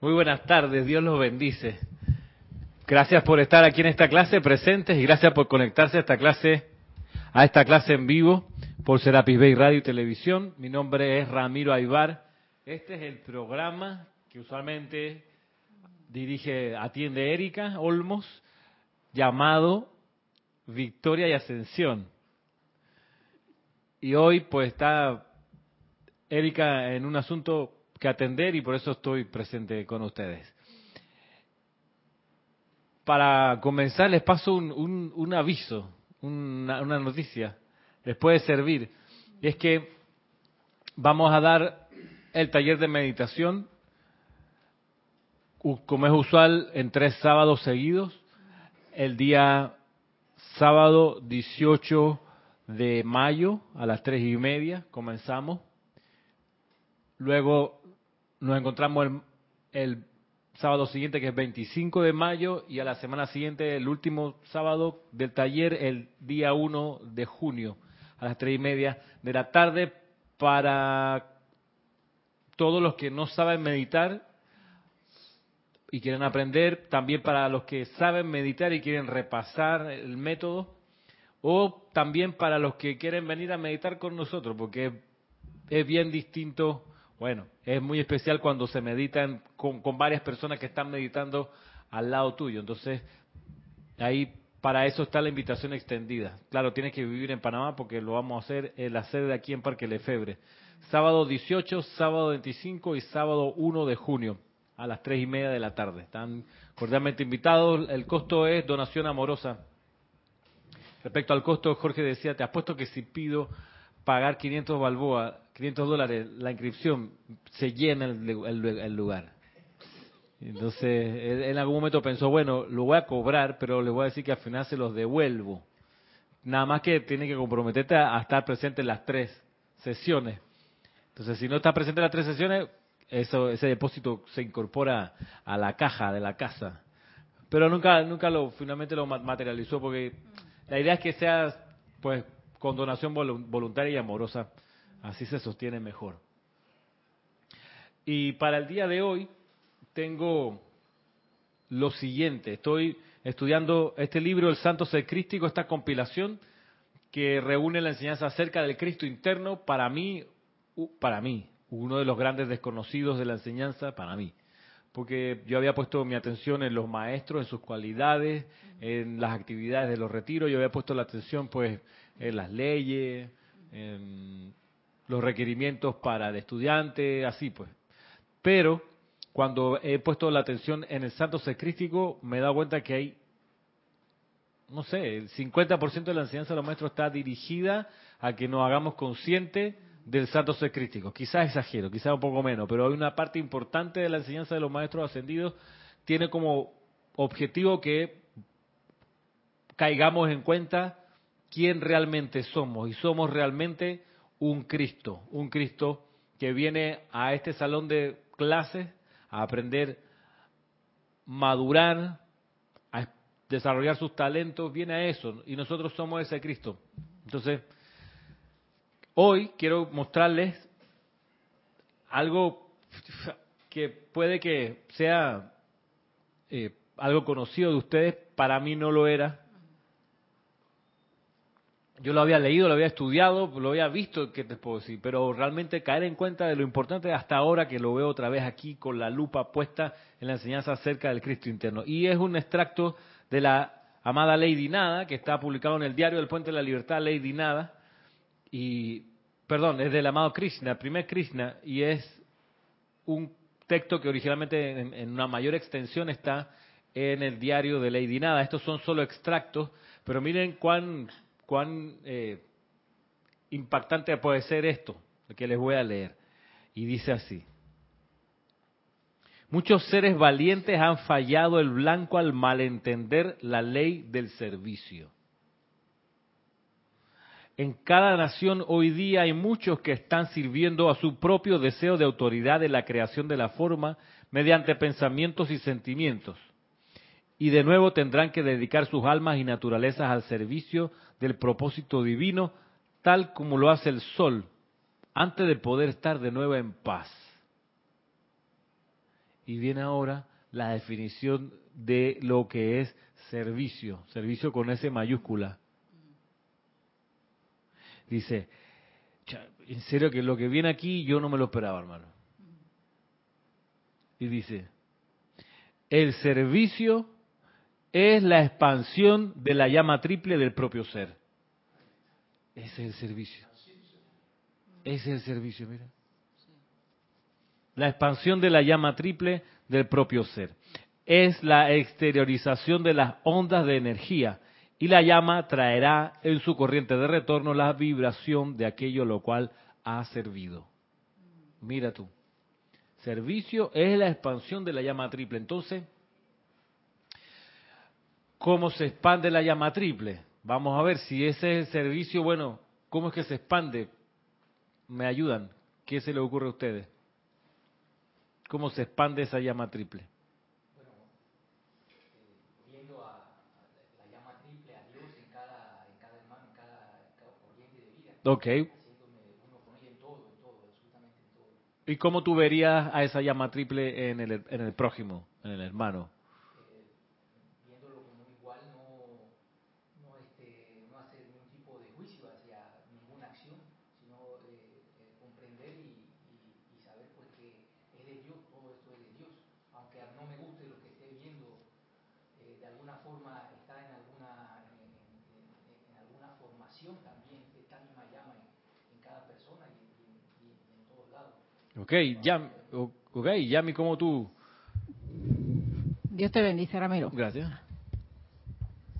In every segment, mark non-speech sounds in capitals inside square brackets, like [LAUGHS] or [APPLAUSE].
Muy buenas tardes, Dios los bendice. Gracias por estar aquí en esta clase presentes y gracias por conectarse a esta clase, a esta clase en vivo por Serapis Bay Radio y Televisión. Mi nombre es Ramiro Aybar. Este es el programa que usualmente dirige, atiende Erika Olmos, llamado Victoria y Ascensión. Y hoy pues está Erika en un asunto que atender y por eso estoy presente con ustedes. Para comenzar les paso un, un, aviso, una, una, noticia, les puede servir. Y es que vamos a dar el taller de meditación, como es usual, en tres sábados seguidos. El día sábado 18 de mayo a las tres y media comenzamos. Luego nos encontramos el, sábado siguiente, que es 25 de mayo, y a la semana siguiente, el último sábado del taller, el día 1 de junio, a las tres y media de la tarde, para todos los que no saben meditar y quieren aprender, también para los que saben meditar y quieren repasar el método, o también para los que quieren venir a meditar con nosotros, porque es bien distinto bueno, es muy especial cuando se meditan con, varias personas que están meditando al lado tuyo. Entonces, ahí para eso está la invitación extendida. Claro, tienes que vivir en Panamá porque lo vamos a hacer en la sede de aquí en Parque Lefebre. Sábado 18, sábado 25 y sábado 1 de junio a las 3 y media de la tarde. Están cordialmente invitados. El costo es donación amorosa. Respecto al costo, Jorge decía, te apuesto que si pido pagar 500 balboa, 500 dólares la inscripción, se llena el, lugar. Entonces, él, en algún momento pensó, bueno, lo voy a cobrar, pero le voy a decir que al final se los devuelvo. Nada más que tiene que comprometerte a, estar presente en las tres sesiones. Entonces, si no está presente en las tres sesiones, eso, ese depósito se incorpora a la caja de la casa. Pero nunca, nunca lo, finalmente lo materializó porque la idea es que sea, pues, con donación voluntaria y amorosa. Así se sostiene mejor. Y para el día de hoy tengo lo siguiente. Estoy estudiando este libro, El Santo Ser Crístico, esta compilación que reúne la enseñanza acerca del Cristo interno. Para mí, para mí, uno de los grandes desconocidos de la enseñanza, para mí. Porque yo había puesto mi atención en los maestros, en sus cualidades, en las actividades de los retiros. Yo había puesto la atención, pues, en las leyes, en los requerimientos para el estudiante, así pues. Pero cuando he puesto la atención en el santo secrístico, me he dado cuenta que hay, no sé, el 50% de la enseñanza de los maestros está dirigida a que nos hagamos conscientes del santo secrístico. Quizás exagero, quizás un poco menos, pero hay una parte importante de la enseñanza de los maestros ascendidos tiene como objetivo que caigamos en cuenta quién realmente somos y somos realmente un Cristo, un Cristo que viene a este salón de clases a aprender, madurar, a desarrollar sus talentos, viene a eso y nosotros somos ese Cristo. Entonces, hoy quiero mostrarles algo que puede que sea eh, algo conocido de ustedes, para mí no lo era, yo lo había leído, lo había estudiado, lo había visto, ¿qué te puedo decir? Pero realmente caer en cuenta de lo importante hasta ahora que lo veo otra vez aquí con la lupa puesta en la enseñanza acerca del Cristo interno. Y es un extracto de la amada Lady Nada, que está publicado en el diario del Puente de la Libertad, Lady Nada, y, perdón, es del amado Krishna, primer Krishna, y es un texto que originalmente en, en una mayor extensión está en el diario de Lady Nada. Estos son solo extractos, pero miren cuán cuán eh, impactante puede ser esto, que les voy a leer. Y dice así. Muchos seres valientes han fallado el blanco al malentender la ley del servicio. En cada nación hoy día hay muchos que están sirviendo a su propio deseo de autoridad de la creación de la forma mediante pensamientos y sentimientos. Y de nuevo tendrán que dedicar sus almas y naturalezas al servicio del propósito divino, tal como lo hace el sol, antes de poder estar de nuevo en paz. Y viene ahora la definición de lo que es servicio, servicio con S mayúscula. Dice, en serio que lo que viene aquí yo no me lo esperaba, hermano. Y dice, el servicio es la expansión de la llama triple del propio ser. Ese es el servicio. Ese es el servicio, mira. La expansión de la llama triple del propio ser. Es la exteriorización de las ondas de energía y la llama traerá en su corriente de retorno la vibración de aquello lo cual ha servido. Mira tú. Servicio es la expansión de la llama triple. Entonces, ¿cómo se expande la llama triple? Vamos a ver si ese es el servicio, bueno, ¿cómo es que se expande? ¿Me ayudan? ¿Qué se le ocurre a ustedes? ¿Cómo se expande esa llama triple? Bueno, viendo a, la llama triple, a Dios en cada, en cada hermano, en cada, corriente de vida. Ok. ¿Y cómo tú verías a esa llama triple en el, en el prójimo, en el hermano? Eh, viéndolo como igual, no, no, este, no hacer ningún tipo de juicio hacia ninguna acción, sino eh, eh, comprender y, y, y, saber pues que es de Dios, todo esto es de Dios. Aunque no me guste lo que esté viendo, de alguna forma está en alguna, en, en, en, alguna formación también, esta misma llama en, cada persona y, y en todos lados. Ok, ya, okay, Yami, ¿cómo tú? Dios te bendice, Ramiro. Gracias.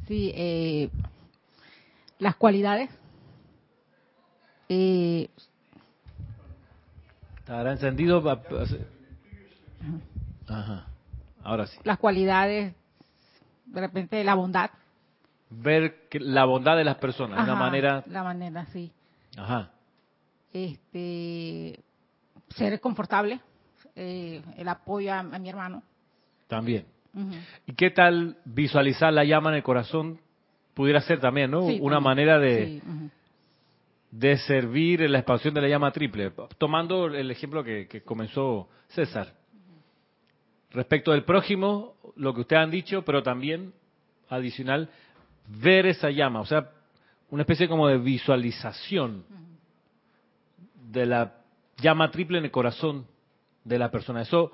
Sí, eh, las cualidades. Eh, ¿Estará encendido? Ajá. Ahora sí. Las cualidades, de repente, la bondad. Ver que la bondad de las personas, de una manera. La manera, sí. Ajá. Este, ser confortable, eh, el apoyo a, mi hermano. También. ¿Y qué tal visualizar la llama en el corazón? Pudiera ser también, ¿no? Una manera de, de servir en la expansión de la llama triple. Tomando el ejemplo que, que comenzó César. Respecto del prójimo, lo que ustedes han dicho, pero también, adicional, ver esa llama, o sea, una especie como de visualización de la llama triple en el corazón de la persona. Eso,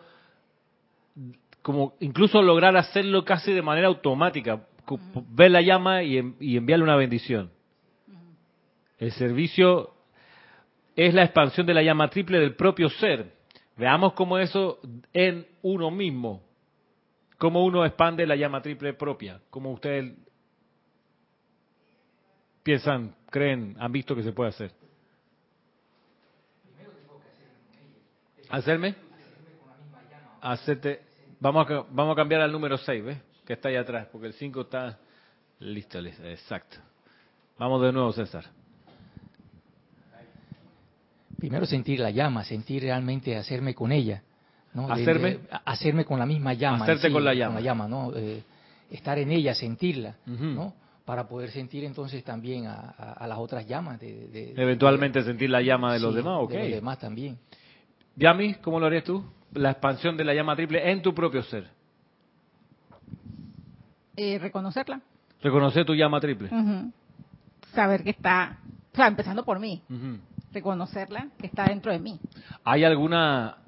como incluso lograr hacerlo casi de manera automática, ver la llama y, enviarle una bendición. El servicio es la expansión de la llama triple del propio ser. Veamos cómo eso en uno mismo, cómo uno expande la llama triple propia, cómo ustedes piensan, creen, han visto que se puede hacer. ¿Hacerme? Hacerte. Vamos a, vamos a cambiar al número 6, ¿ves? Que está ahí atrás, porque el 5 está listo, listo, exacto. Vamos de nuevo, César. Primero sentir la llama, sentir realmente hacerme con ella. ¿no? ¿Hacerme? hacerme con la misma llama. Hacerte con la llama. Con la llama, ¿no? Eh, estar en ella, sentirla, ¿no? Para poder sentir entonces también a, las otras llamas. De, Eventualmente sentir la llama de los demás, ok. De los demás también. Yami, ¿cómo lo harías tú? La expansión de la llama triple en tu propio ser. Eh, reconocerla. Reconocer tu llama triple. Saber que está, o sea, empezando por mí. Reconocerla, que está dentro de mí. ¿Hay alguna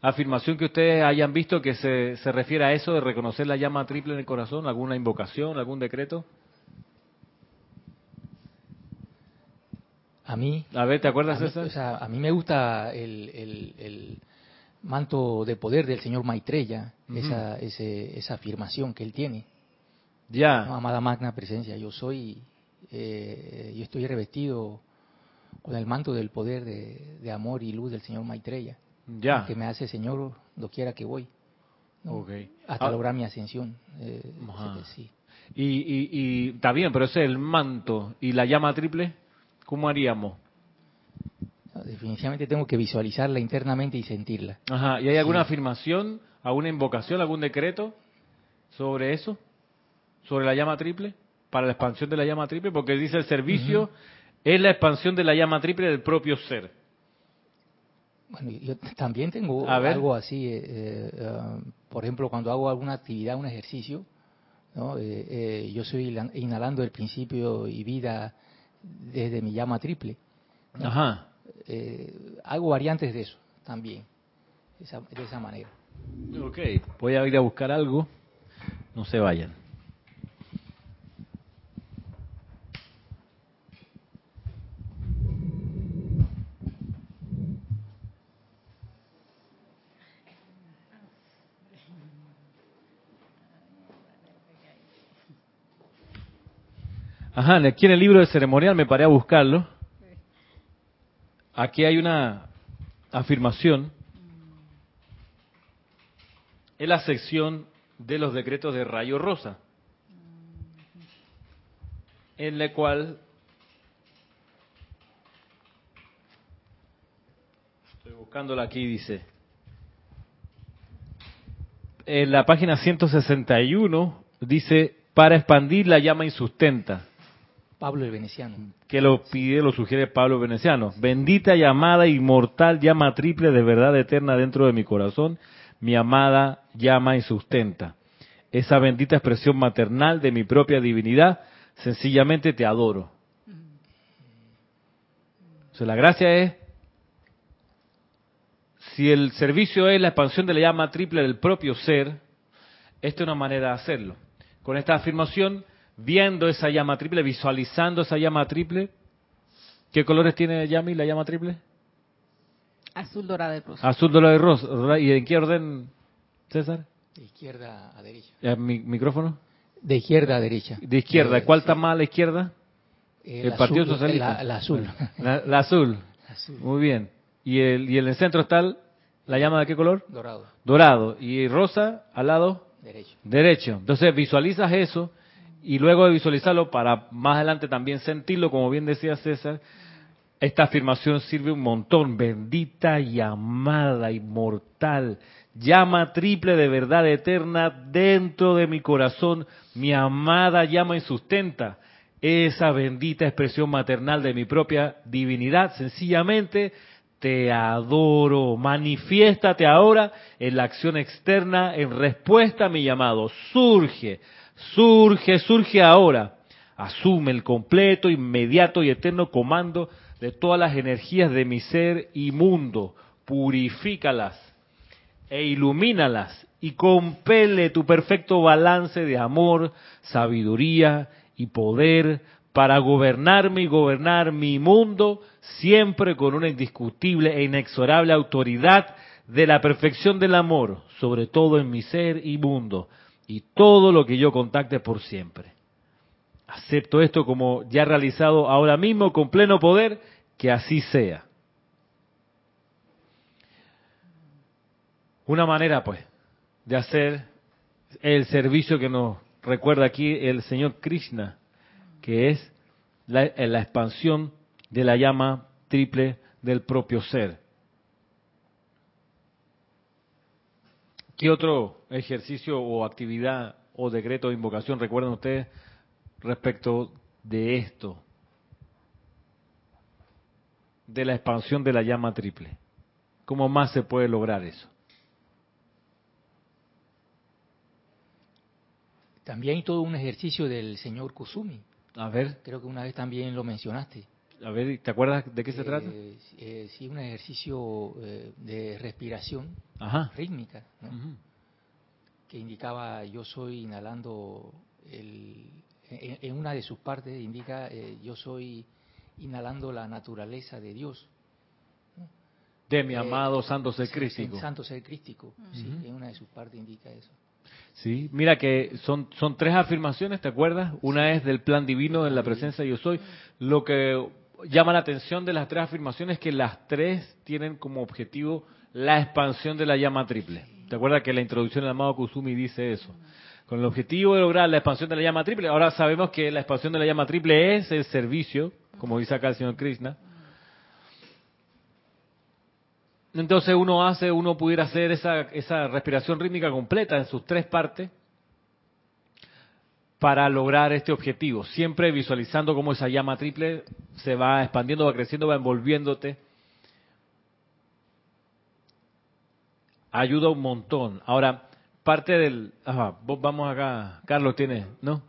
afirmación que ustedes hayan visto que se, se refiere a eso de reconocer la llama triple en el corazón? ¿Alguna invocación, algún decreto? A mí. A ver, ¿te acuerdas, de eso? O sea, a mí me gusta el, manto de poder del señor Maitreya, esa, esa afirmación que él tiene. Ya. amada magna presencia, yo soy, eh, yo estoy revestido con el manto del poder de, amor y luz del señor Maitreya. Ya. Que me hace Señor doquiera que voy. Hasta ah. lograr mi ascensión. Eh, sí. Y, y, y está bien, pero ese es el manto. ¿Y la llama triple? ¿Cómo haríamos? definitivamente tengo que visualizarla internamente y sentirla. Ajá. ¿Y hay alguna afirmación, alguna invocación, algún decreto sobre eso? ¿Sobre la llama triple? Para la expansión de la llama triple, porque dice el servicio es la expansión de la llama triple del propio ser. Bueno, yo también tengo algo así, eh, eh, um, por ejemplo, cuando hago alguna actividad, un ejercicio, ¿no? Eh, yo estoy inhalando el principio y vida desde mi llama triple. Ajá. hago variantes de eso también, de esa manera. Ok, voy a ir a buscar algo, no se vayan. Ajá, aquí en el libro de ceremonial me paré a buscarlo. Aquí hay una afirmación. Es la sección de los decretos de Rayo Rosa, en la cual estoy buscándola aquí dice en la página 161 dice para expandir la llama y sustenta Pablo el Veneciano. Que lo pide, lo sugiere Pablo el Veneciano. Bendita llamada inmortal llama triple de verdad eterna dentro de mi corazón, mi amada llama y sustenta. Esa bendita expresión maternal de mi propia divinidad, sencillamente te adoro. O la gracia es, si el servicio es la expansión de la llama triple del propio ser, esta es una manera de hacerlo. Con esta afirmación viendo esa llama triple, visualizando esa llama triple. ¿Qué colores tiene Yami la llama triple? Azul, dorado y rosa. Azul, dorado y rosa. ¿Y en qué orden, César? De izquierda a derecha. ¿Mi, ¿Micrófono? De izquierda a derecha. De izquierda. Eh, ¿Cuál está más a la izquierda? el, Partido Socialista. [LAUGHS] La, azul. La, azul. Muy bien. ¿Y, el, ¿Y en el centro está la llama de qué color? Dorado. Dorado. ¿Y rosa al lado? Derecho. Derecho. Entonces visualizas eso y luego de visualizarlo para más adelante también sentirlo, como bien decía César, esta afirmación sirve un montón. Bendita y amada, inmortal, llama triple de verdad eterna dentro de mi corazón, mi amada llama y sustenta esa bendita expresión maternal de mi propia divinidad. Sencillamente te adoro. Manifiéstate ahora en la acción externa en respuesta a mi llamado. Surge Surge, surge ahora. Asume el completo, inmediato y eterno comando de todas las energías de mi ser y mundo. Purifícalas e ilumínalas y compele tu perfecto balance de amor, sabiduría y poder para gobernarme y gobernar mi mundo siempre con una indiscutible e inexorable autoridad de la perfección del amor, sobre todo en mi ser y mundo y todo lo que yo contacte por siempre. Acepto esto como ya realizado ahora mismo con pleno poder, que así sea. Una manera, pues, de hacer el servicio que nos recuerda aquí el señor Krishna, que es la, la expansión de la llama triple del propio ser. ¿Qué otro ejercicio o actividad o decreto de invocación recuerdan ustedes respecto de esto? De la expansión de la llama triple. ¿Cómo más se puede lograr eso? También hay todo un ejercicio del señor Kusumi. A ver. Creo que una vez también lo mencionaste. A ver, ¿te acuerdas de qué se trata? Eh, eh, sí, un ejercicio eh, de respiración rítmica, que indicaba yo soy inhalando, el, en, una de sus partes indica yo soy inhalando la naturaleza de Dios. De mi amado Santo Ser Crístico. Santo Ser Crístico, sí, en una de sus partes indica eso. Sí, mira que son, son tres afirmaciones, ¿te acuerdas? Una es del plan divino de la presencia de yo soy. Lo que llama la atención de las tres afirmaciones que las tres tienen como objetivo la expansión de la llama triple. ¿Te acuerdas que la introducción del amado Kusumi dice eso? Con el objetivo de lograr la expansión de la llama triple, ahora sabemos que la expansión de la llama triple es el servicio, como dice acá el señor Krishna. Entonces uno hace, uno pudiera hacer esa, esa respiración rítmica completa en sus tres partes para lograr este objetivo, siempre visualizando cómo esa llama triple se va expandiendo, va creciendo, va envolviéndote. ayuda un montón. Ahora, parte del... Ajá, vos vamos acá. Carlos tiene, ¿no?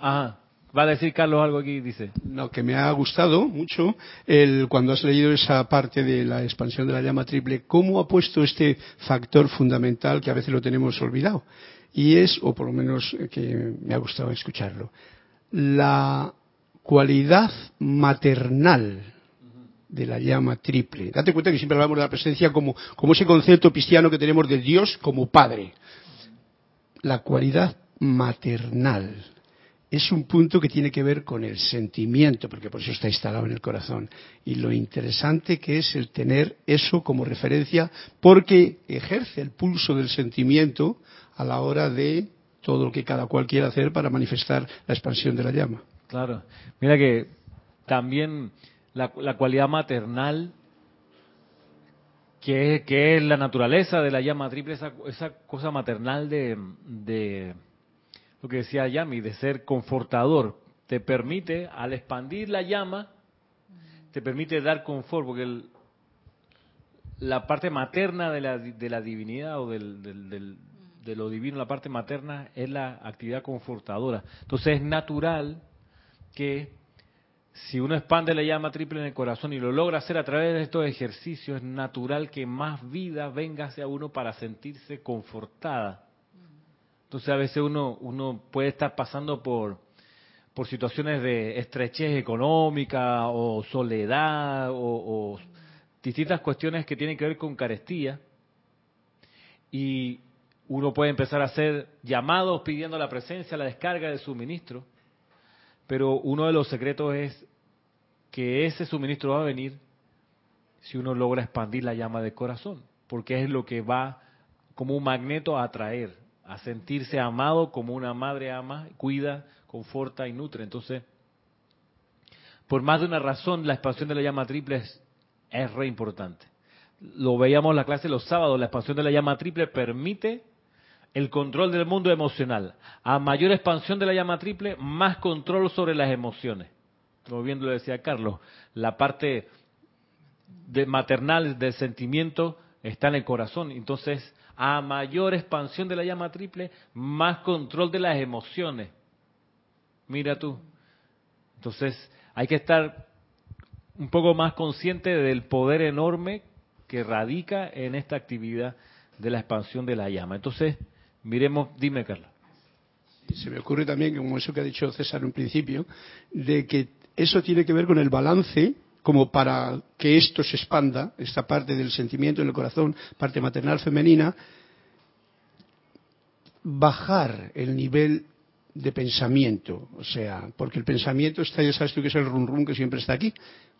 Ajá. Va a decir Carlos algo aquí, dice. No, que me ha gustado mucho el cuando has leído esa parte de la expansión de la llama triple, cómo ha puesto este factor fundamental que a veces lo tenemos olvidado. Y es, o por lo menos que me ha gustado escucharlo, la cualidad maternal de la llama triple. Date cuenta que siempre hablamos de la presencia como, como ese concepto cristiano que tenemos de Dios como Padre. La cualidad maternal es un punto que tiene que ver con el sentimiento, porque por eso está instalado en el corazón. Y lo interesante que es el tener eso como referencia, porque ejerce el pulso del sentimiento a la hora de todo lo que cada cual quiera hacer para manifestar la expansión de la llama. Claro. Mira que también la, cualidad maternal, que es, la naturaleza de la llama triple, esa, esa cosa maternal de, de lo que decía Yami, de ser confortador, te permite, al expandir la llama, te permite dar confort, porque la parte materna de la, de la divinidad o del, del, de lo divino, la parte materna, es la actividad confortadora. Entonces es natural que si uno expande la llama triple en el corazón y lo logra hacer a través de estos ejercicios, es natural que más vida venga hacia uno para sentirse confortada. Entonces a veces uno, uno puede estar pasando por, por situaciones de estrechez económica o soledad o, distintas cuestiones que tienen que ver con carestía y uno puede empezar a hacer llamados pidiendo la presencia, la descarga de suministro, pero uno de los secretos es que ese suministro va a venir si uno logra expandir la llama del corazón, porque es lo que va como un magneto a atraer a sentirse amado como una madre ama, cuida, conforta y nutre. Entonces, por más de una razón, la expansión de la llama triple es, es re importante. Lo veíamos en la clase los sábados, la expansión de la llama triple permite el control del mundo emocional. A mayor expansión de la llama triple, más control sobre las emociones. Como bien lo decía Carlos, la parte de maternal del sentimiento está en el corazón. Entonces, a mayor expansión de la llama triple, más control de las emociones. Mira tú. Entonces, hay que estar un poco más consciente del poder enorme que radica en esta actividad de la expansión de la llama. Entonces, miremos, dime Carla. Se me ocurre también, como eso que ha dicho César en principio, de que eso tiene que ver con el balance como para que esto se expanda, esta parte del sentimiento en el corazón, parte maternal femenina, bajar el nivel de pensamiento, o sea, porque el pensamiento está, ya sabes tú que es el rum rum que siempre está aquí.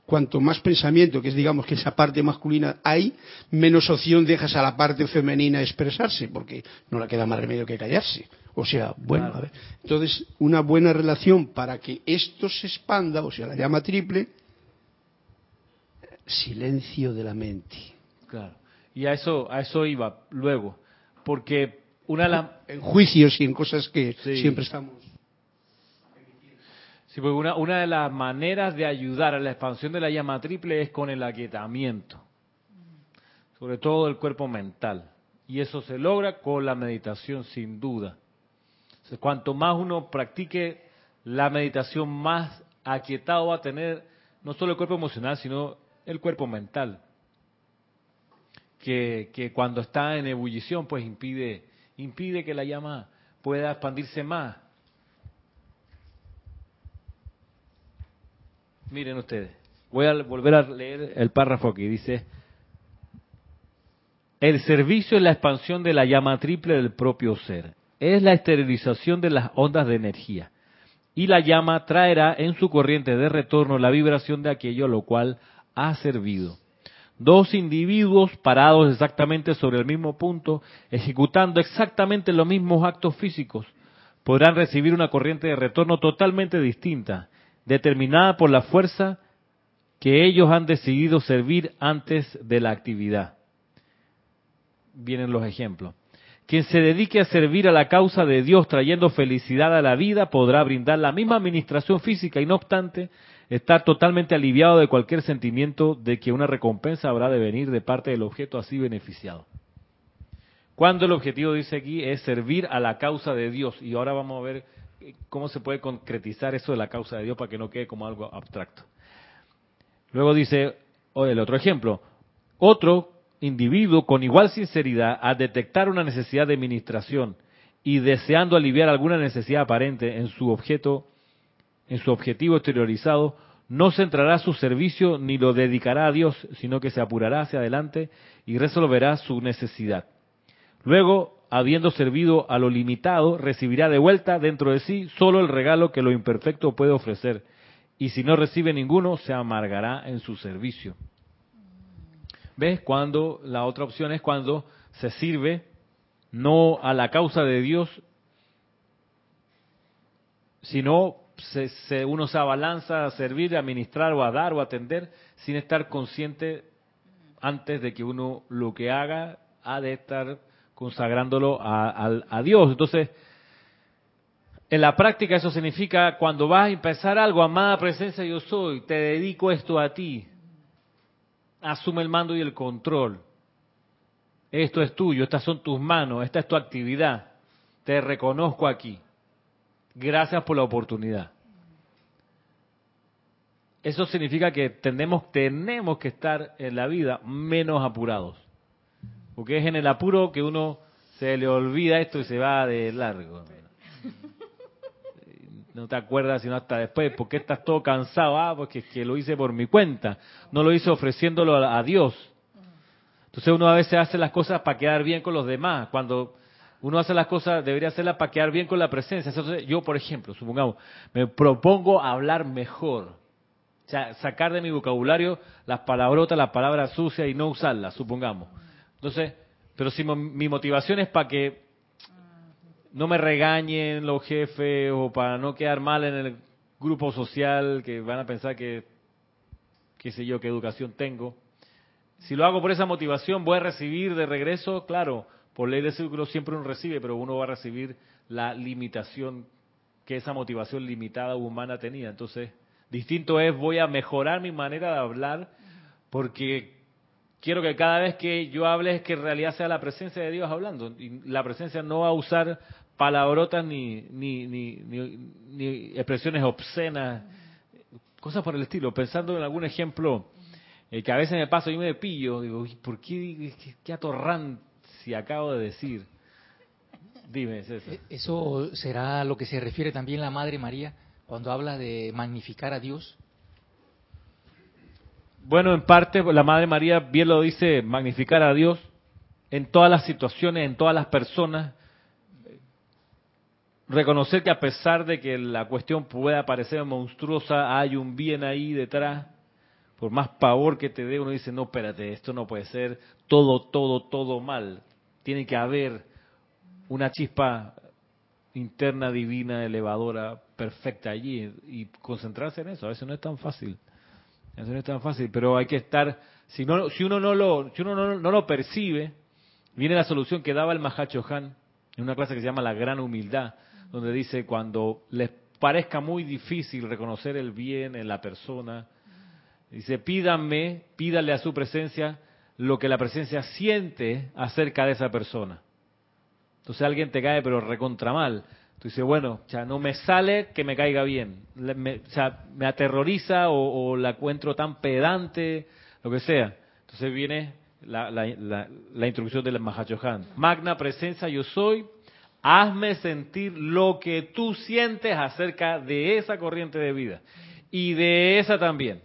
Cuanto más pensamiento, que es digamos que esa parte masculina hay, menos opción dejas a la parte femenina expresarse, porque no le queda más remedio que callarse. O sea, bueno, a ver. Entonces, una buena relación para que esto se expanda, o sea, la llama triple, silencio de la mente. Claro. Y a eso, a eso iba luego, porque una de En juicios y en cosas que siempre estamos... Porque una, una de las maneras de ayudar a la expansión de la llama triple es con el aquietamiento, sobre todo el cuerpo mental. Y eso se logra con la meditación, sin duda. cuanto más uno practique la meditación, más aquietado va a tener no solo el cuerpo emocional, sino el cuerpo mental, que, que cuando está en ebullición, pues impide, impide que la llama pueda expandirse más. Miren ustedes, voy a volver a leer el párrafo aquí, dice, el servicio es la expansión de la llama triple del propio ser, es la esterilización de las ondas de energía, y la llama traerá en su corriente de retorno la vibración de aquello lo cual ha servido. Dos individuos parados exactamente sobre el mismo punto, ejecutando exactamente los mismos actos físicos, podrán recibir una corriente de retorno totalmente distinta, determinada por la fuerza que ellos han decidido servir antes de la actividad. Vienen los ejemplos. Quien se dedique a servir a la causa de Dios trayendo felicidad a la vida podrá brindar la misma administración física y no obstante estar totalmente aliviado de cualquier sentimiento de que una recompensa habrá de venir de parte del objeto así beneficiado. Cuando el objetivo, dice aquí, es servir a la causa de Dios. Y ahora vamos a ver cómo se puede concretizar eso de la causa de Dios para que no quede como algo abstracto. Luego dice, el otro ejemplo, otro individuo con igual sinceridad a detectar una necesidad de administración y deseando aliviar alguna necesidad aparente en su objeto, en su objetivo exteriorizado, no centrará su servicio ni lo dedicará a Dios, sino que se apurará hacia adelante y resolverá su necesidad. Luego, habiendo servido a lo limitado, recibirá de vuelta dentro de sí solo el regalo que lo imperfecto puede ofrecer, y si no recibe ninguno, se amargará en su servicio. ¿Ves? Cuando la otra opción es cuando se sirve no a la causa de Dios, sino se, uno se abalanza a servir, a administrar o a dar o a atender sin estar consciente antes de que uno lo que haga ha de estar consagrándolo a, Dios. Entonces, en la práctica eso significa cuando vas a empezar algo, amada presencia yo soy, te dedico esto a ti. Asume el mando y el control. Esto es tuyo, estas son tus manos, esta es tu actividad. Te reconozco aquí. Gracias por la oportunidad. Eso significa que tenemos, tenemos que estar en la vida menos apurados. Porque es en el apuro que uno se le olvida esto y se va de largo. [LAUGHS] No te acuerdas sino hasta después. porque estás todo cansado? Ah, porque es que lo hice por mi cuenta. No lo hice ofreciéndolo a Dios. Entonces uno a veces hace las cosas para quedar bien con los demás. Cuando uno hace las cosas, debería hacerlas para quedar bien con la presencia. Entonces, yo, por ejemplo, supongamos, me propongo hablar mejor. O sea, sacar de mi vocabulario las palabrotas, las palabras sucias y no usarlas, supongamos. Entonces, pero si mi motivación es para que no me regañen los jefes o para no quedar mal en el grupo social que van a pensar que, qué sé yo, qué educación tengo. Si lo hago por esa motivación, voy a recibir de regreso, claro, por ley de círculo siempre uno recibe, pero uno va a recibir la limitación que esa motivación limitada humana tenía. Entonces, distinto es, voy a mejorar mi manera de hablar porque quiero que cada vez que yo hable es que en realidad sea la presencia de Dios hablando. Y la presencia no va a usar palabrotas ni, ni, ni, ni, expresiones obscenas, cosas por el estilo. Pensando en algún ejemplo eh, que a veces me paso y me pillo, digo, ¿por qué, qué, qué atorrante si acabo de decir. Dime, César. E-, ¿Eso será lo que se refiere también la Madre María cuando habla de magnificar a Dios? Bueno, en parte la Madre María bien lo dice, magnificar a Dios en todas las situaciones, en todas las personas. Reconocer que a pesar de que la cuestión pueda parecer monstruosa, hay un bien ahí detrás por más pavor que te dé, uno dice, no, espérate, esto no puede ser todo, todo, todo mal. Tiene que haber una chispa interna, divina, elevadora, perfecta allí y concentrarse en eso. A veces no es tan fácil. Veces no es tan fácil, pero hay que estar, si, no, si uno, no lo, si uno no, no lo percibe, viene la solución que daba el Mahacho Han en una clase que se llama La Gran Humildad, donde dice, cuando les parezca muy difícil reconocer el bien en la persona, Dice, pídanme, pídale a su presencia lo que la presencia siente acerca de esa persona. Entonces alguien te cae pero recontra mal. Tú dices, bueno, ya no me sale que me caiga bien. Me, o sea, me aterroriza o, la encuentro tan pedante, lo que sea. Entonces viene la, la, la, introducción del Mahachohan. Magna presencia yo soy, hazme sentir lo que tú sientes acerca de esa corriente de vida. Y de esa también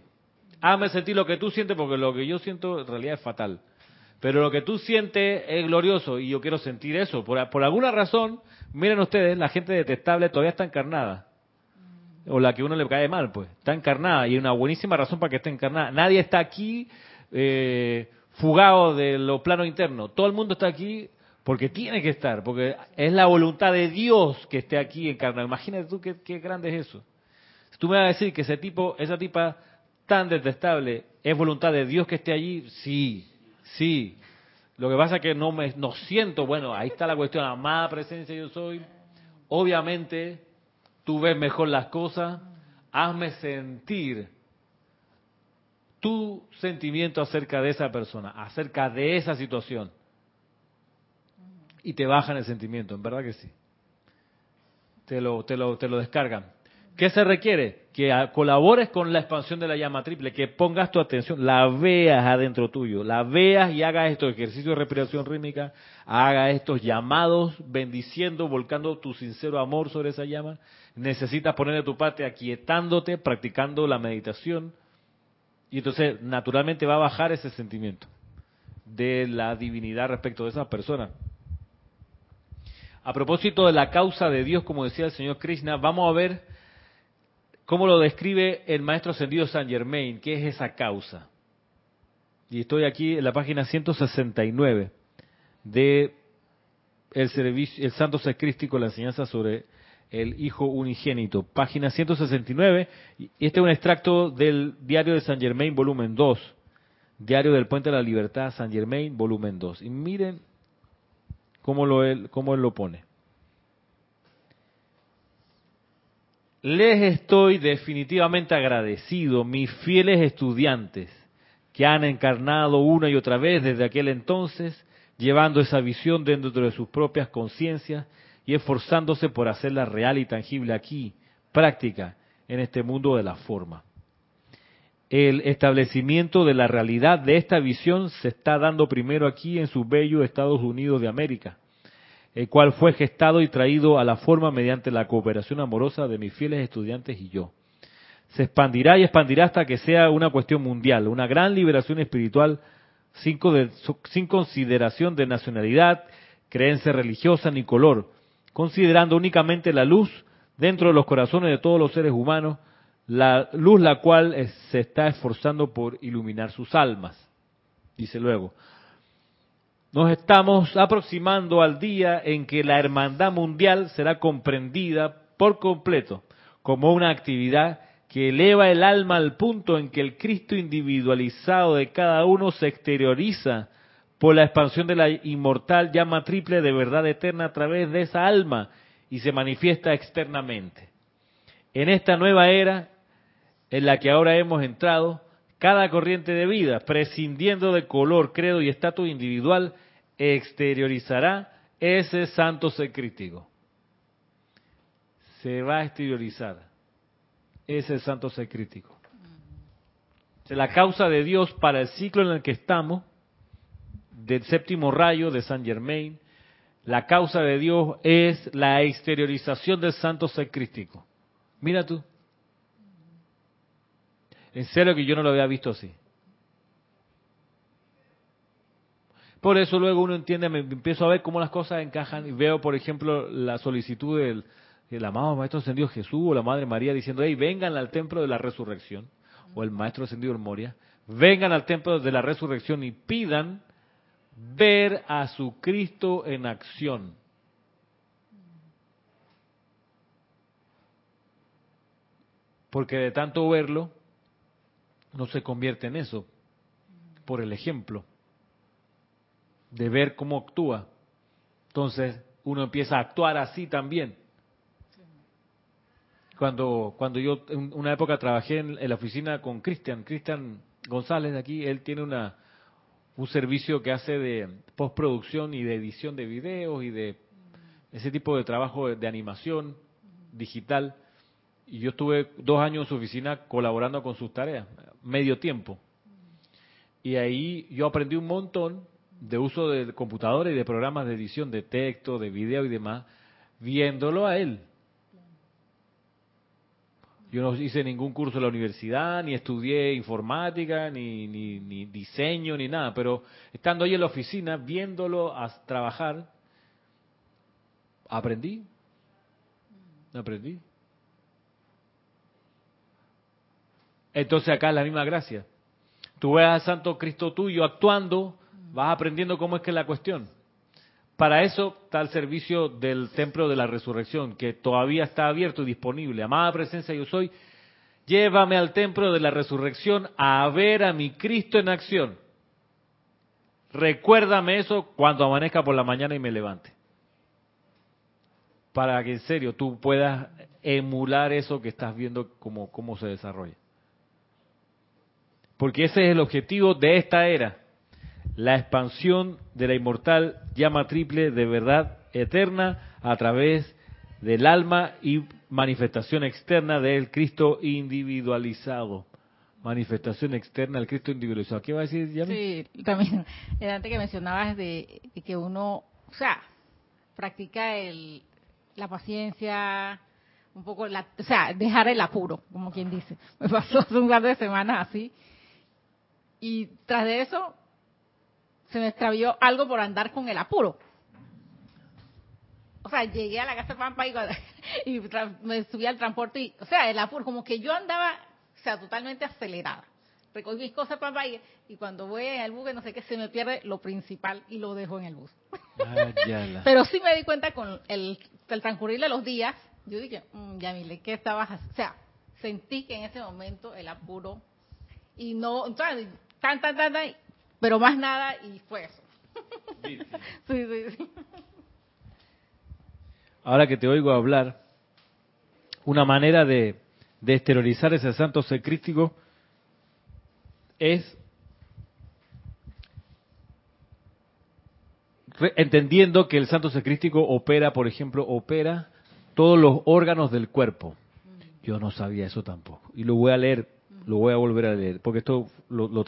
hazme sentir lo que tú sientes, porque lo que yo siento en realidad es fatal. Pero lo que tú sientes es glorioso y yo quiero sentir eso. Por, por alguna razón, miren ustedes, la gente detestable todavía está encarnada. O la que uno le cae mal, pues. Está encarnada y hay una buenísima razón para que esté encarnada. Nadie está aquí eh, fugado de lo plano interno. Todo el mundo está aquí porque tiene que estar, porque es la voluntad de Dios que esté aquí encarnado. Imagínate tú qué, qué grande es eso. Si tú me vas a decir que ese tipo, esa tipa tan detestable, ¿es voluntad de Dios que esté allí? Sí, sí. Lo que pasa es que no me no siento, bueno, ahí está la cuestión, amada presencia yo soy. Obviamente, tú ves mejor las cosas, hazme sentir tu sentimiento acerca de esa persona, acerca de esa situación. y te bajan el sentimiento, en verdad que sí. Te lo, te lo, te lo descargan. ¿Qué se requiere? Que colabores con la expansión de la llama triple, que pongas tu atención, la veas adentro tuyo, la veas y hagas estos ejercicios de respiración rítmica, haga estos llamados, bendiciendo, volcando tu sincero amor sobre esa llama. Necesitas poner de tu parte aquietándote, practicando la meditación, y entonces naturalmente va a bajar ese sentimiento de la divinidad respecto de esa persona. A propósito de la causa de Dios, como decía el señor Krishna, vamos a ver cómo lo describe el maestro ascendido San Germain, qué es esa causa. Y estoy aquí en la página 169 de el, servicio, el Santo Sacrístico, la enseñanza sobre el Hijo Unigénito, página 169. Y este es un extracto del Diario de San Germain, volumen 2. Diario del Puente de la Libertad, San Germain, volumen 2. Y miren cómo, lo, cómo él lo pone. Les estoy definitivamente agradecido, mis fieles estudiantes, que han encarnado una y otra vez desde aquel entonces, llevando esa visión dentro de sus propias conciencias y esforzándose por hacerla real y tangible aquí, práctica, en este mundo de la forma. El establecimiento de la realidad de esta visión se está dando primero aquí en su bello Estados Unidos de América el cual fue gestado y traído a la forma mediante la cooperación amorosa de mis fieles estudiantes y yo. Se expandirá y expandirá hasta que sea una cuestión mundial, una gran liberación espiritual sin, sin consideración de nacionalidad, creencia religiosa ni color, considerando únicamente la luz dentro de los corazones de todos los seres humanos, la luz la cual se está esforzando por iluminar sus almas. Dice luego, nos estamos aproximando al día en que la hermandad mundial será comprendida por completo como una actividad que eleva el alma al punto en que el Cristo individualizado de cada uno se exterioriza por la expansión de la inmortal llama triple de verdad eterna a través de esa alma y se manifiesta externamente. En esta nueva era en la que ahora hemos entrado, cada corriente de vida, prescindiendo de color, credo y estatus individual, exteriorizará ese santo ser crítico. Se va a exteriorizar ese santo ser crítico. La causa de Dios para el ciclo en el que estamos, del séptimo rayo de San Germain, la causa de Dios es la exteriorización del santo ser. Mira tú. En serio que yo no lo había visto así. Por eso luego uno entiende, me empiezo a ver cómo las cosas encajan y veo, por ejemplo, la solicitud del, amado Maestro Ascendido Jesús o la Madre María diciendo, hey, vengan al templo de la resurrección, o el Maestro Ascendido Moria, vengan al templo de la resurrección y pidan ver a su Cristo en acción. Porque de tanto verlo, no se convierte en eso, por el ejemplo de ver cómo actúa. Entonces uno empieza a actuar así también. Cuando, cuando yo en una época trabajé en, la oficina con Cristian, Cristian González de aquí, él tiene una, un servicio que hace de postproducción y de edición de videos y de ese tipo de trabajo de, de animación digital. Y yo estuve dos años en su oficina colaborando con sus tareas, medio tiempo. Y ahí yo aprendí un montón de uso de computadora y de programas de edición de texto, de video y demás, viéndolo a él. Yo no hice ningún curso en la universidad, ni estudié informática, ni, ni, diseño, ni nada, pero estando ahí en la oficina, viéndolo a trabajar, aprendí. Aprendí. Entonces acá es la misma gracia. Tú ves al Santo Cristo tuyo actuando vas aprendiendo cómo es que es la cuestión. Para eso está el servicio del Templo de la Resurrección, que todavía está abierto y disponible. Amada presencia, yo soy. Llévame al Templo de la Resurrección a ver a mi Cristo en acción. Recuérdame eso cuando amanezca por la mañana y me levante. Para que en serio tú puedas emular eso que estás viendo como cómo se desarrolla. Porque ese es el objetivo de esta era la expansión de la inmortal llama triple de verdad eterna a través del alma y manifestación externa del Cristo individualizado. Manifestación externa del Cristo individualizado. ¿Qué va a decir, Yami? Sí, también, antes que mencionabas de, que uno, o sea, practica el, la paciencia, un poco, la, o sea, dejar el apuro, como quien dice. Me pasó hace un par de semanas así. Y tras de eso, se me extravió algo por andar con el apuro. O sea, llegué a la casa de Pampa y, [LAUGHS] y me subí al transporte y, o sea, el apuro, como que yo andaba, o sea, totalmente acelerada. Recogí mis cosas Pampa y, y cuando voy el bus, no sé qué, se me pierde lo principal y lo dejo en el bus. Ah, [LAUGHS] Pero sí me di cuenta con el, el transcurrir de los días, yo dije, mmm, Yamile, ¿qué estabas haciendo? O sea, sentí que en ese momento el apuro y no, tan, tan, tan, tan, pero más nada y fue eso. [LAUGHS] sí, sí, sí. Ahora que te oigo hablar, una manera de, de exteriorizar ese santo secrístico es entendiendo que el santo secrístico opera, por ejemplo, opera todos los órganos del cuerpo. Yo no sabía eso tampoco. Y lo voy a leer, lo voy a volver a leer, porque esto lo,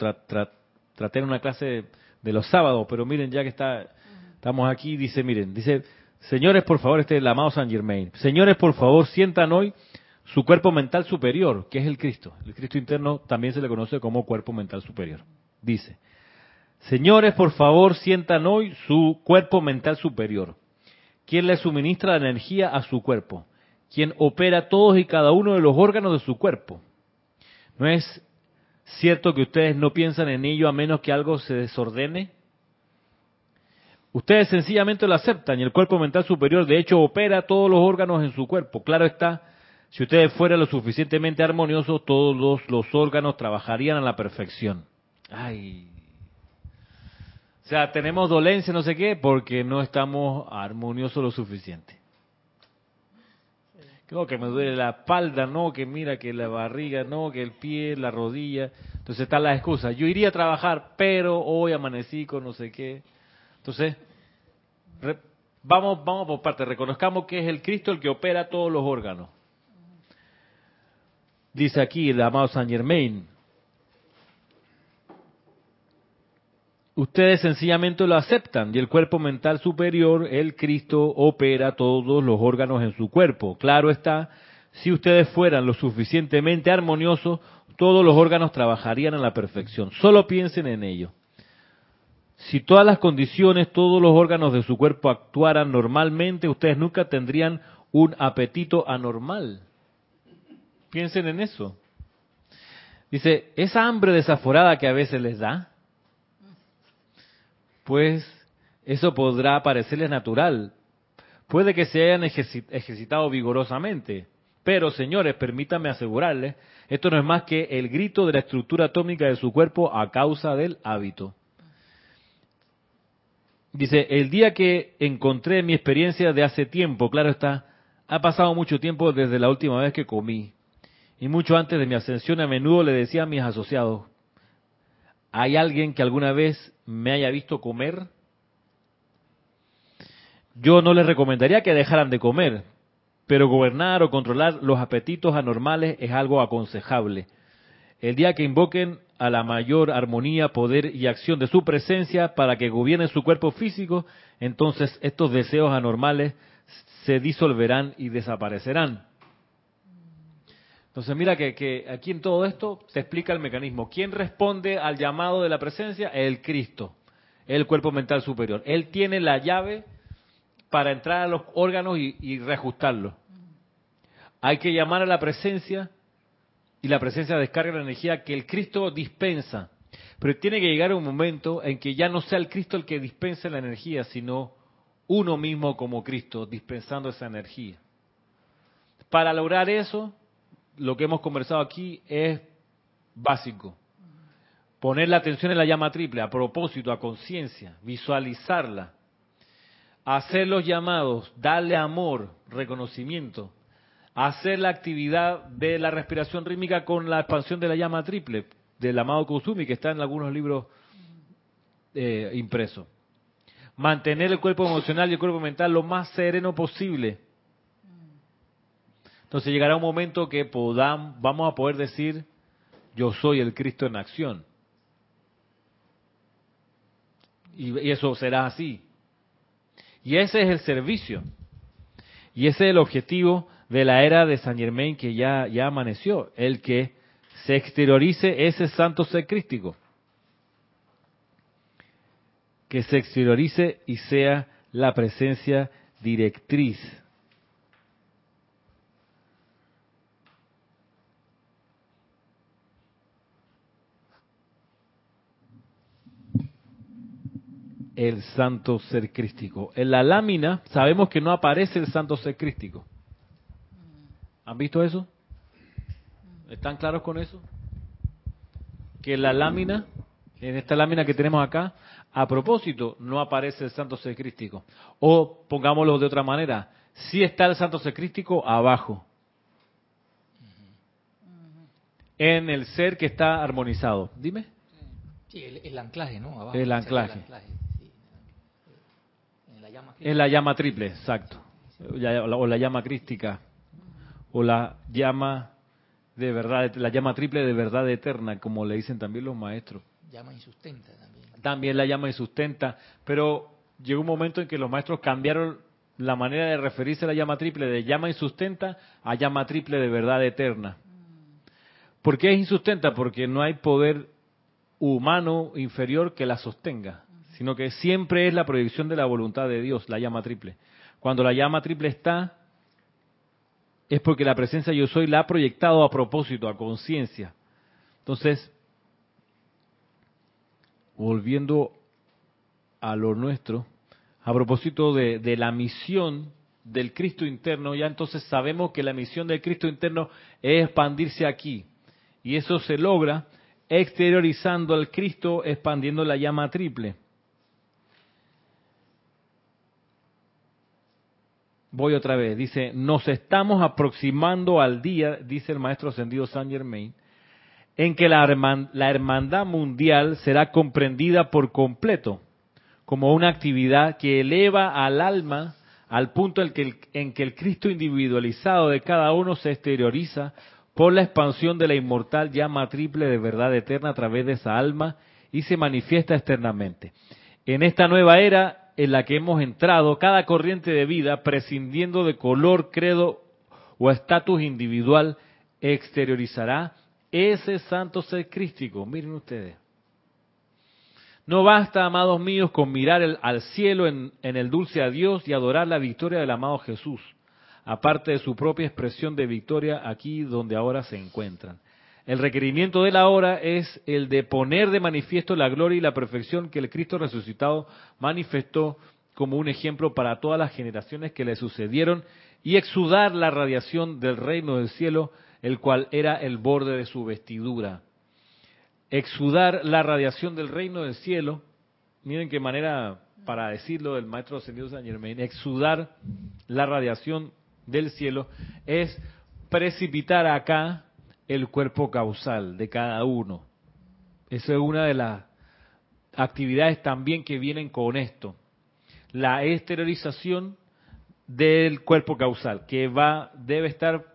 traté en una clase de los sábados, pero miren, ya que está, estamos aquí, dice, miren, dice, señores, por favor, este es el amado San Germain, señores, por favor, sientan hoy su cuerpo mental superior, que es el Cristo. El Cristo interno también se le conoce como cuerpo mental superior. Dice, señores, por favor, sientan hoy su cuerpo mental superior quien le suministra la energía a su cuerpo, quien opera todos y cada uno de los órganos de su cuerpo. ¿No es cierto que ustedes no piensan en ello a menos que algo se desordene? Ustedes sencillamente lo aceptan y el cuerpo mental superior de hecho opera todos los órganos en su cuerpo. Claro está, si ustedes fueran lo suficientemente armoniosos, todos los, órganos trabajarían a la perfección. Ay, o sea, tenemos dolencia, no sé qué, porque no estamos armoniosos lo suficiente. Que me duele la espalda, no, que mira que la barriga, no, que el pie, la rodilla. Entonces están las excusas. Yo iría a trabajar, pero hoy amanecí con no sé qué. Entonces, vamos, vamos por parte. Reconozcamos que es el Cristo el que opera todos los órganos. Dice aquí el amado Saint Germain, ustedes sencillamente lo aceptan y el cuerpo mental superior, el Cristo, opera todos los órganos en su cuerpo. Claro está, si ustedes fueran lo suficientemente armoniosos, todos los órganos trabajarían a la perfección. Solo piensen en ello. Si todas las condiciones, todos los órganos de su cuerpo actuaran normalmente, ustedes nunca tendrían un apetito anormal. Piensen en eso. Dice, esa hambre desaforada que a veces les da, pues eso podrá parecerles natural. Puede que se hayan ejercitado vigorosamente, pero señores, permítanme asegurarles, esto no es más que el grito de la estructura atómica de su cuerpo a causa del hábito. Dice, el día que encontré mi experiencia de hace tiempo, claro está, ha pasado mucho tiempo desde la última vez que comí. Y mucho antes de mi ascensión a menudo le decía a mis asociados, ¿Hay alguien que alguna vez me haya visto comer? Yo no les recomendaría que dejaran de comer, pero gobernar o controlar los apetitos anormales es algo aconsejable. El día que invoquen a la mayor armonía, poder y acción de su presencia para que gobierne su cuerpo físico, entonces estos deseos anormales se disolverán y desaparecerán. Entonces mira que, aquí en todo esto se explica el mecanismo. ¿Quién responde al llamado de la presencia? El Cristo, el cuerpo mental superior. Él tiene la llave para entrar a los órganos y, y reajustarlos. Hay que llamar a la presencia y la presencia descarga la energía que el Cristo dispensa. Pero tiene que llegar un momento en que ya no sea el Cristo el que dispensa la energía, sino uno mismo como Cristo dispensando esa energía. Para lograr eso, lo que hemos conversado aquí es básico. Poner la atención en la llama triple, a propósito, a conciencia, visualizarla, hacer los llamados, darle amor, reconocimiento, hacer la actividad de la respiración rítmica con la expansión de la llama triple del amado Kusumi, que está en algunos libros eh, impreso. Mantener el cuerpo emocional y el cuerpo mental lo más sereno posible. Entonces llegará un momento que podamos, vamos a poder decir, yo soy el Cristo en acción. Y, eso será así. Y ese es el servicio. Y ese es el objetivo de la era de San Germain que ya, ya amaneció, el que se exteriorice ese santo ser crístico. Que se exteriorice y sea la presencia directriz. El santo ser crístico. En la lámina sabemos que no aparece el santo ser crístico. ¿Han visto eso? ¿Están claros con eso? Que en la lámina, en esta lámina que tenemos acá, a propósito, no aparece el santo ser crístico. O pongámoslo de otra manera, sí está el santo ser crístico abajo. En el ser que está armonizado. Dime. Sí, el, el anclaje, ¿no? Abajo, El anclaje. Llama Es la llama triple, exacto. O la llama crística. O la llama de verdad, la llama triple de verdad eterna, como le dicen también los maestros. llama insustenta también. También la llama y sustenta, pero llegó un momento en que los maestros cambiaron la manera de referirse a la llama triple de llama insustenta a llama triple de verdad eterna. ¿Por qué es insustenta? Porque no hay poder humano inferior que la sostenga, sino que siempre es la proyección de la voluntad de Dios, la llama triple. Cuando la llama triple está, es porque la presencia yo soy la ha proyectado a propósito, a conciencia. Entonces, volviendo a lo nuestro, a propósito de, de la misión del Cristo interno, ya entonces sabemos que la misión del Cristo interno es expandirse aquí. Y eso se logra exteriorizando al Cristo, expandiendo la llama triple. Voy otra vez, dice, nos estamos aproximando al día, dice el maestro ascendido Saint Germain, en que la, herman- la hermandad mundial será comprendida por completo como una actividad que eleva al alma al punto en que, el, en que el Cristo individualizado de cada uno se exterioriza por la expansión de la inmortal llama triple de verdad eterna a través de esa alma y se manifiesta externamente. En esta nueva era en la que hemos entrado, cada corriente de vida, prescindiendo de color, credo o estatus individual, exteriorizará ese santo ser crístico. Miren ustedes. No basta, amados míos, con mirar el- al cielo en, en el dulce adiós y adorar la victoria del amado Jesús, aparte de su propia expresión de victoria aquí donde ahora se encuentran. El requerimiento de la hora es el de poner de manifiesto la gloria y la perfección que el Cristo resucitado manifestó como un ejemplo para todas las generaciones que le sucedieron y exudar la radiación del reino del cielo, el cual era el borde de su vestidura exudar la radiación del reino del cielo. Miren qué manera para decirlo del maestro ascendido San Germain. Exudar la radiación del cielo es precipitar acá el cuerpo causal de cada uno. Esa es una de las actividades también que vienen con esto. La exteriorización del cuerpo causal, que va, debe estar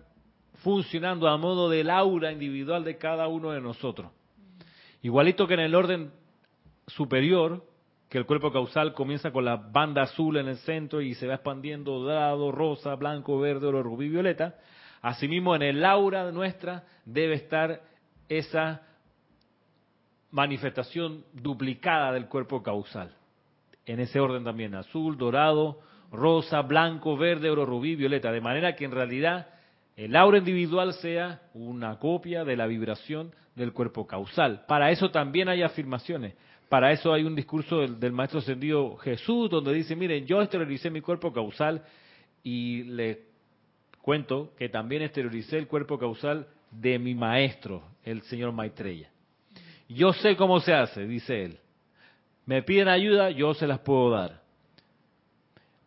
funcionando a modo del aura individual de cada uno de nosotros. Igualito que en el orden superior, que el cuerpo causal comienza con la banda azul en el centro y se va expandiendo dorado, rosa, blanco, verde, oro, rubí, violeta. Asimismo, en el aura nuestra debe estar esa manifestación duplicada del cuerpo causal. En ese orden también, azul, dorado, rosa, blanco, verde, oro, rubí, violeta. De manera que en realidad el aura individual sea una copia de la vibración del cuerpo causal. Para eso también hay afirmaciones. Para eso hay un discurso del, del maestro ascendido Jesús donde dice, miren, yo exterioricé mi cuerpo causal y le cuento que también exterioricé el cuerpo causal de mi maestro, el señor Maitreya. Yo sé cómo se hace, dice él. Me piden ayuda, yo se las puedo dar.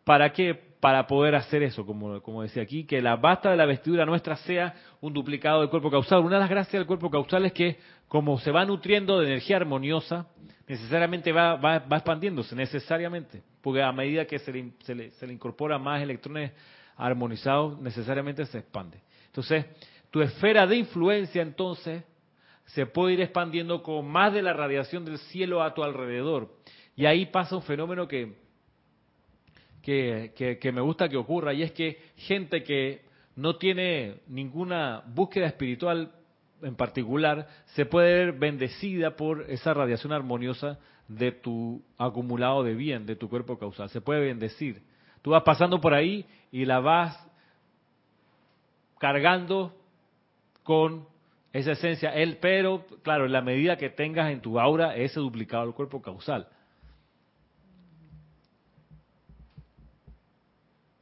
¿Para qué? Para poder hacer eso, como, como decía aquí, que la basta de la vestidura nuestra sea un duplicado del cuerpo causal. Una de las gracias del cuerpo causal es que, como se va nutriendo de energía armoniosa, necesariamente va, va, va expandiéndose, necesariamente, porque a medida que se le, se le, se le incorpora más electrones armonizados, necesariamente se expande. Entonces, tu esfera de influencia entonces se puede ir expandiendo con más de la radiación del cielo a tu alrededor. Y ahí pasa un fenómeno que, que, que, me gusta que ocurra, y es que gente que no tiene ninguna búsqueda espiritual en particular, se puede ver bendecida por esa radiación armoniosa de tu acumulado de bien, de tu cuerpo causal. Se puede bendecir. Tú vas pasando por ahí y la vas cargando con esa esencia. Él, pero, claro, en la medida que tengas en tu aura ese duplicado del cuerpo causal.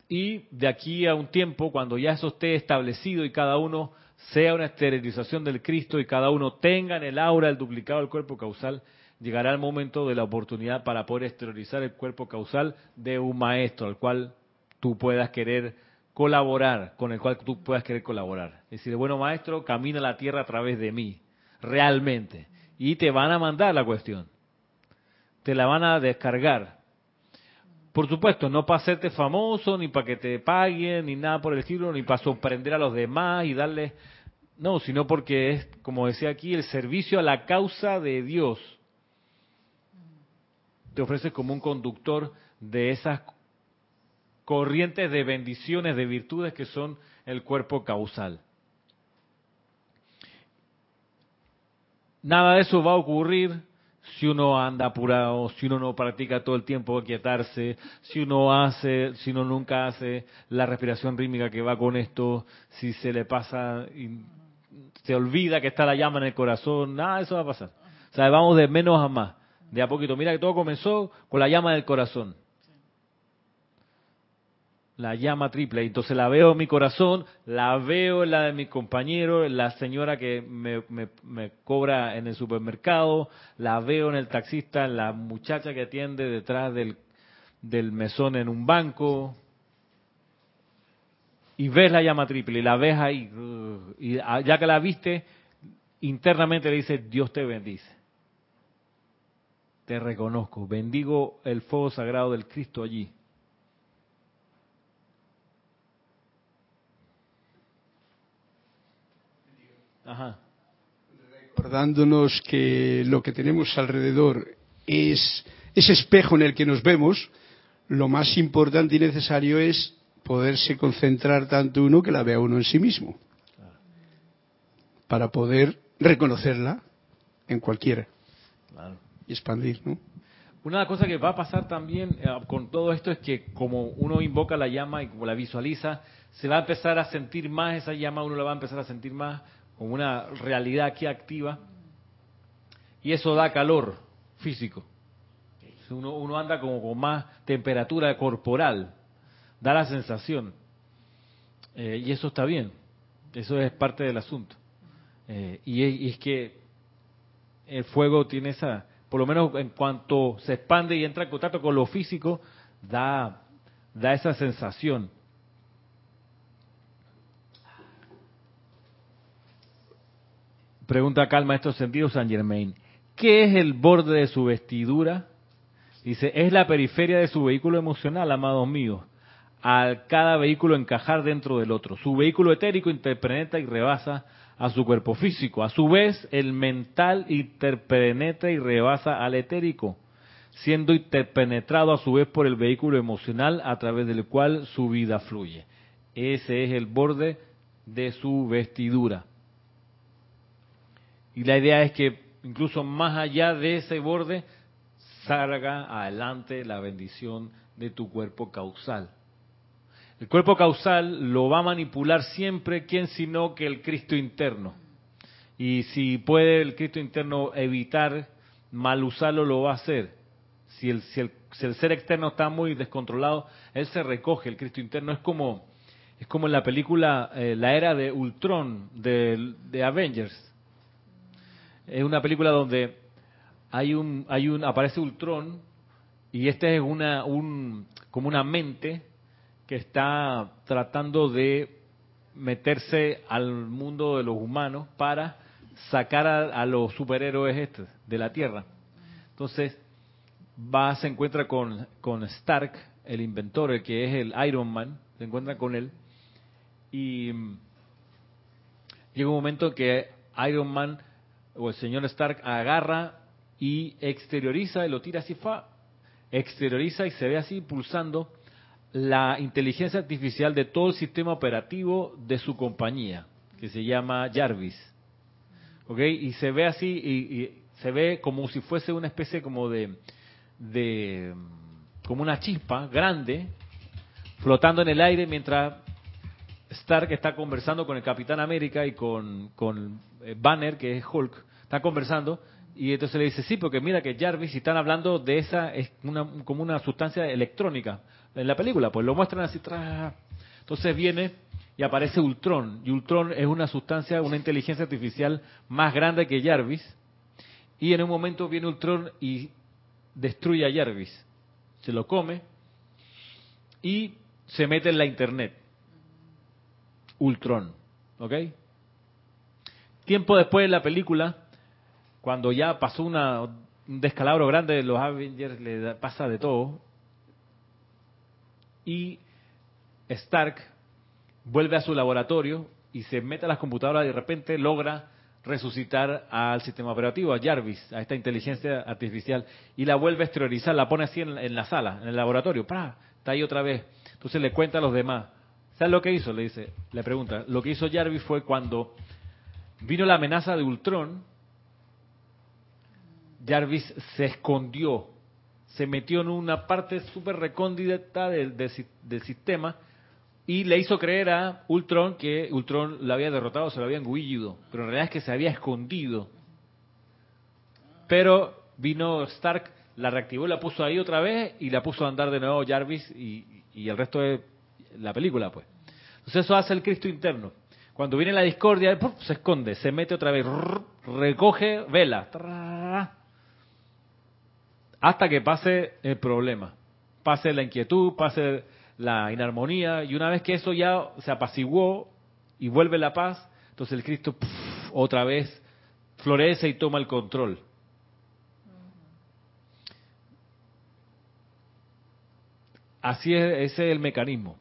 Y de aquí a un tiempo, cuando ya eso esté establecido y cada uno sea una esterilización del Cristo y cada uno tenga en el aura el duplicado del cuerpo causal, llegará el momento de la oportunidad para poder esterilizar el cuerpo causal de un maestro al cual tú puedas querer colaborar, con el cual tú puedas querer colaborar. Decir, bueno maestro, camina la tierra a través de mí, realmente. Y te van a mandar la cuestión. Te la van a descargar. Por supuesto, no para hacerte famoso, ni para que te paguen, ni nada por el estilo, ni para sorprender a los demás y darles... No, sino porque es, como decía aquí, el servicio a la causa de Dios. Te ofreces como un conductor de esas corrientes de bendiciones, de virtudes que son el cuerpo causal. Nada de eso va a ocurrir si uno anda apurado, si uno no practica todo el tiempo quietarse, si uno hace, si uno nunca hace la respiración rítmica que va con esto, si se le pasa y se olvida que está la llama en el corazón, nada de eso va a pasar. O sea, vamos de menos a más, de a poquito. Mira que todo comenzó con la llama del corazón la llama triple. Entonces la veo en mi corazón, la veo en la de mi compañero, la señora que me, me, cobra en el supermercado, la veo en el taxista, en la muchacha que atiende detrás del, del mesón en un banco. Y ves la llama triple y la ves ahí. Y ya que la viste, internamente le dice, Dios te bendice. Te reconozco. Bendigo el fuego sagrado del Cristo allí Recordándonos que lo que tenemos alrededor es ese espejo en el que nos vemos, lo más importante y necesario es poderse concentrar tanto uno que la vea uno en sí mismo. Para poder reconocerla en cualquiera. Y expandir, ¿no? Una cosa que va a pasar también eh, con todo esto es que como uno invoca la llama y como la visualiza, se va a empezar a sentir más esa llama, uno la va a empezar a sentir más con una realidad aquí activa, y eso da calor físico. Uno, uno anda como con más temperatura corporal, da la sensación. Eh, y eso está bien, eso es parte del asunto. Eh, y, es, que el fuego tiene esa, por lo menos en cuanto se expande y entra en contacto con lo físico, da, da esa sensación. Pregunta calma estos sentidos San Germain. ¿Qué es el borde de su vestidura? Dice, es la periferia de su vehículo emocional, amados míos. Al cada vehículo encajar dentro del otro. Su vehículo etérico interpenetra y rebasa a su cuerpo físico. A su vez, el mental interpenetra y rebasa al etérico, siendo interpenetrado a su vez por el vehículo emocional a través del cual su vida fluye. Ese es el borde de su vestidura. Y la idea es que incluso más allá de ese borde salga adelante la bendición de tu cuerpo causal. El cuerpo causal lo va a manipular siempre quien sino que el Cristo interno. Y si puede el Cristo interno evitar mal usarlo, lo va a hacer. Si el, si el, ser externo está muy descontrolado, él se recoge, el Cristo interno. Es como, es como en la película eh, La Era de Ultron de, de Avengers es una película donde hay un, hay un, aparece Ultron y esta es una, un, como una mente que está tratando de meterse al mundo de los humanos para sacar a, los superhéroes estos de la Tierra. Entonces, va, se encuentra con, con Stark, el inventor, el que es el Iron Man, se encuentra con él, y llega un momento que Iron Man o el señor Stark agarra y exterioriza y lo tira así, fa, exterioriza y se ve así pulsando la inteligencia artificial de todo el sistema operativo de su compañía, que se llama Jarvis. ¿Ok? Y se ve así, y, se ve como si fuese una especie como de, de, como una chispa grande, flotando en el aire mientras Stark está conversando con el Capitán América y con, con eh, Banner, que es Hulk, está conversando, y entonces le dice, sí, porque mira que Jarvis, si están hablando de esa, es una, como una sustancia electrónica en la película, pues lo muestran así, tra... entonces viene y aparece Ultron, y Ultron es una sustancia, una inteligencia artificial más grande que Jarvis, y en un momento viene Ultron y destruye a Jarvis, se lo come y se mete en la internet. Ultron, ¿ok? Tiempo después de la película, cuando ya pasó una, un descalabro grande de los Avengers, le pasa de todo, y Stark vuelve a su laboratorio y se mete a las computadoras y de repente logra resucitar al sistema operativo, a Jarvis, a esta inteligencia artificial, y la vuelve a exteriorizar, la pone así en, la sala, en el laboratorio, ¡Pra! está ahí otra vez. Entonces le cuenta a los demás. ¿Sabes lo que hizo? Le dice, le pregunta. Lo que hizo Jarvis fue cuando vino la amenaza de Ultron, Jarvis se escondió se metió en una parte súper recóndita del, del, sistema y le hizo creer a Ultron que Ultron la había derrotado, se lo había engullido, pero en realidad es que se había escondido. Pero vino Stark, la reactivó, la puso ahí otra vez y la puso a andar de nuevo Jarvis y, el resto de la película, pues. Entonces eso hace el Cristo interno. Cuando viene la discordia, se esconde, se mete otra vez, recoge vela, hasta que pase el problema, pase la inquietud, pase la inarmonía, y una vez que eso ya se apaciguó y vuelve la paz, entonces el Cristo otra vez florece y toma el control. Así es, ese es el mecanismo.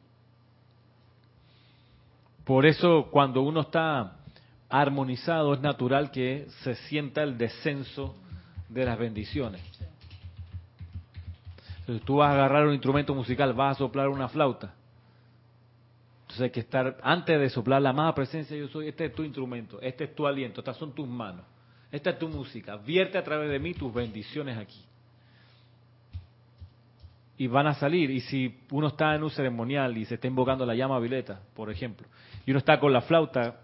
Por eso cuando uno está armonizado es natural que se sienta el descenso de las bendiciones. Entonces tú vas a agarrar un instrumento musical, vas a soplar una flauta. Entonces hay que estar, antes de soplar la amada presencia, yo soy, este es tu instrumento, este es tu aliento, estas son tus manos, esta es tu música, vierte a través de mí tus bendiciones aquí. Y van a salir, y si uno está en un ceremonial y se está invocando la llama violeta, por ejemplo, y uno está con la flauta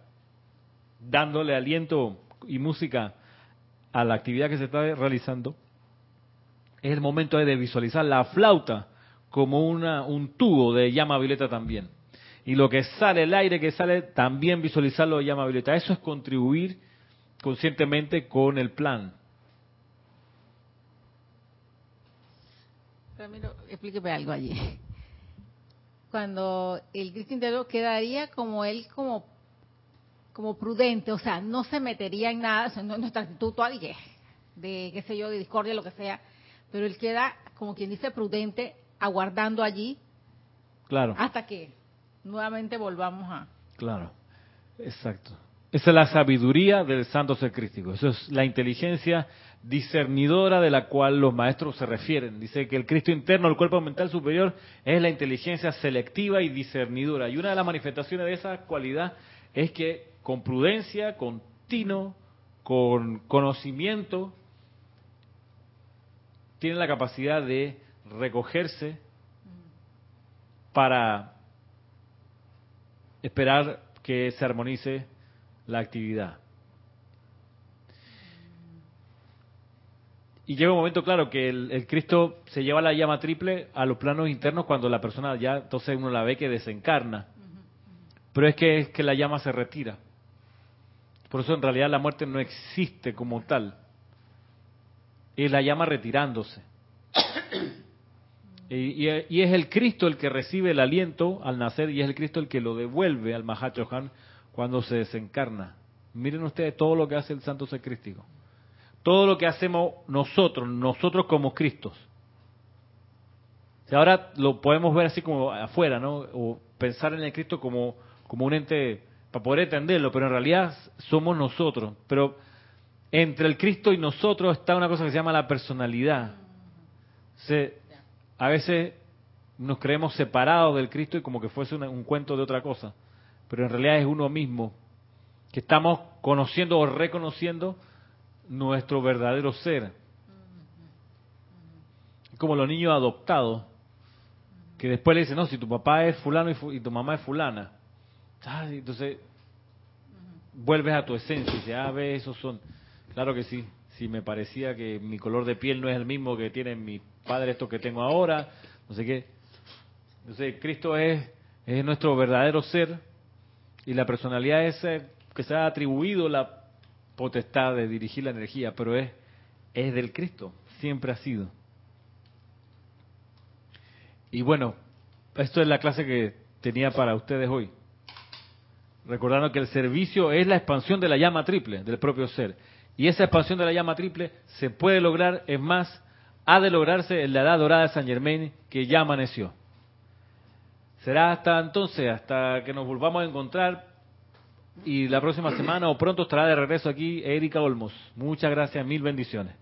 dándole aliento y música a la actividad que se está realizando, es el momento de visualizar la flauta como una, un tubo de llama violeta también. Y lo que sale, el aire que sale, también visualizarlo de llama violeta. Eso es contribuir conscientemente con el plan. Ramiro, explíqueme algo allí. Cuando el Cristo interior quedaría como él, como, como prudente, o sea, no se metería en nada, no nuestra actitud de, de, qué sé yo, de discordia, lo que sea, pero él queda, como quien dice, prudente, aguardando allí. Claro. Hasta que nuevamente volvamos a. Claro, exacto. Esa es la sabiduría del santo ser crístico. Eso es la inteligencia discernidora de la cual los maestros se refieren. Dice que el Cristo interno, el cuerpo mental superior, es la inteligencia selectiva y discernidora. Y una de las manifestaciones de esa cualidad es que con prudencia, con tino, con conocimiento, tiene la capacidad de recogerse para esperar que se armonice la actividad. Y llega un momento, claro, que el, Cristo se lleva la llama triple a los planos internos cuando la persona ya, entonces uno la ve que desencarna. Pero es que, es que la llama se retira. Por eso en realidad la muerte no existe como tal y la llama retirándose. Y, es el Cristo el que recibe el aliento al nacer y es el Cristo el que lo devuelve al Mahachohan cuando se desencarna. Miren ustedes todo lo que hace el Santo Secrístico. todo lo que hacemos nosotros, nosotros como Cristos. ahora lo podemos ver así como afuera, ¿no? O pensar en el Cristo como, como un ente para poder entenderlo, pero en realidad somos nosotros. Pero entre el Cristo y nosotros está una cosa que se llama la personalidad. a veces nos creemos separados del Cristo y como que fuese un cuento de otra cosa, pero en realidad es uno mismo, que estamos conociendo o reconociendo nuestro verdadero ser. Como los niños adoptados, que después le dicen, no, si tu papá es fulano y, tu mamá es fulana. entonces, vuelves a tu esencia y dices, ah, ve, esos son. Claro que sí, si me parecía que mi color de piel no es el mismo que tienen mis padres, estos que tengo ahora, no sé qué. Entonces, Cristo es, es nuestro verdadero ser y la personalidad es que se ha atribuido la potestad de dirigir la energía, pero es, es del Cristo, siempre ha sido. Y bueno, esto es la clase que tenía para ustedes hoy. Recordando que el servicio es la expansión de la llama triple del propio ser. Y esa expansión de la llama triple se puede lograr, es más, ha de lograrse en la edad dorada de San Germain que ya amaneció. Será hasta entonces, hasta que nos volvamos a encontrar y la próxima semana o pronto estará de regreso aquí Erika Olmos. Muchas gracias, mil bendiciones.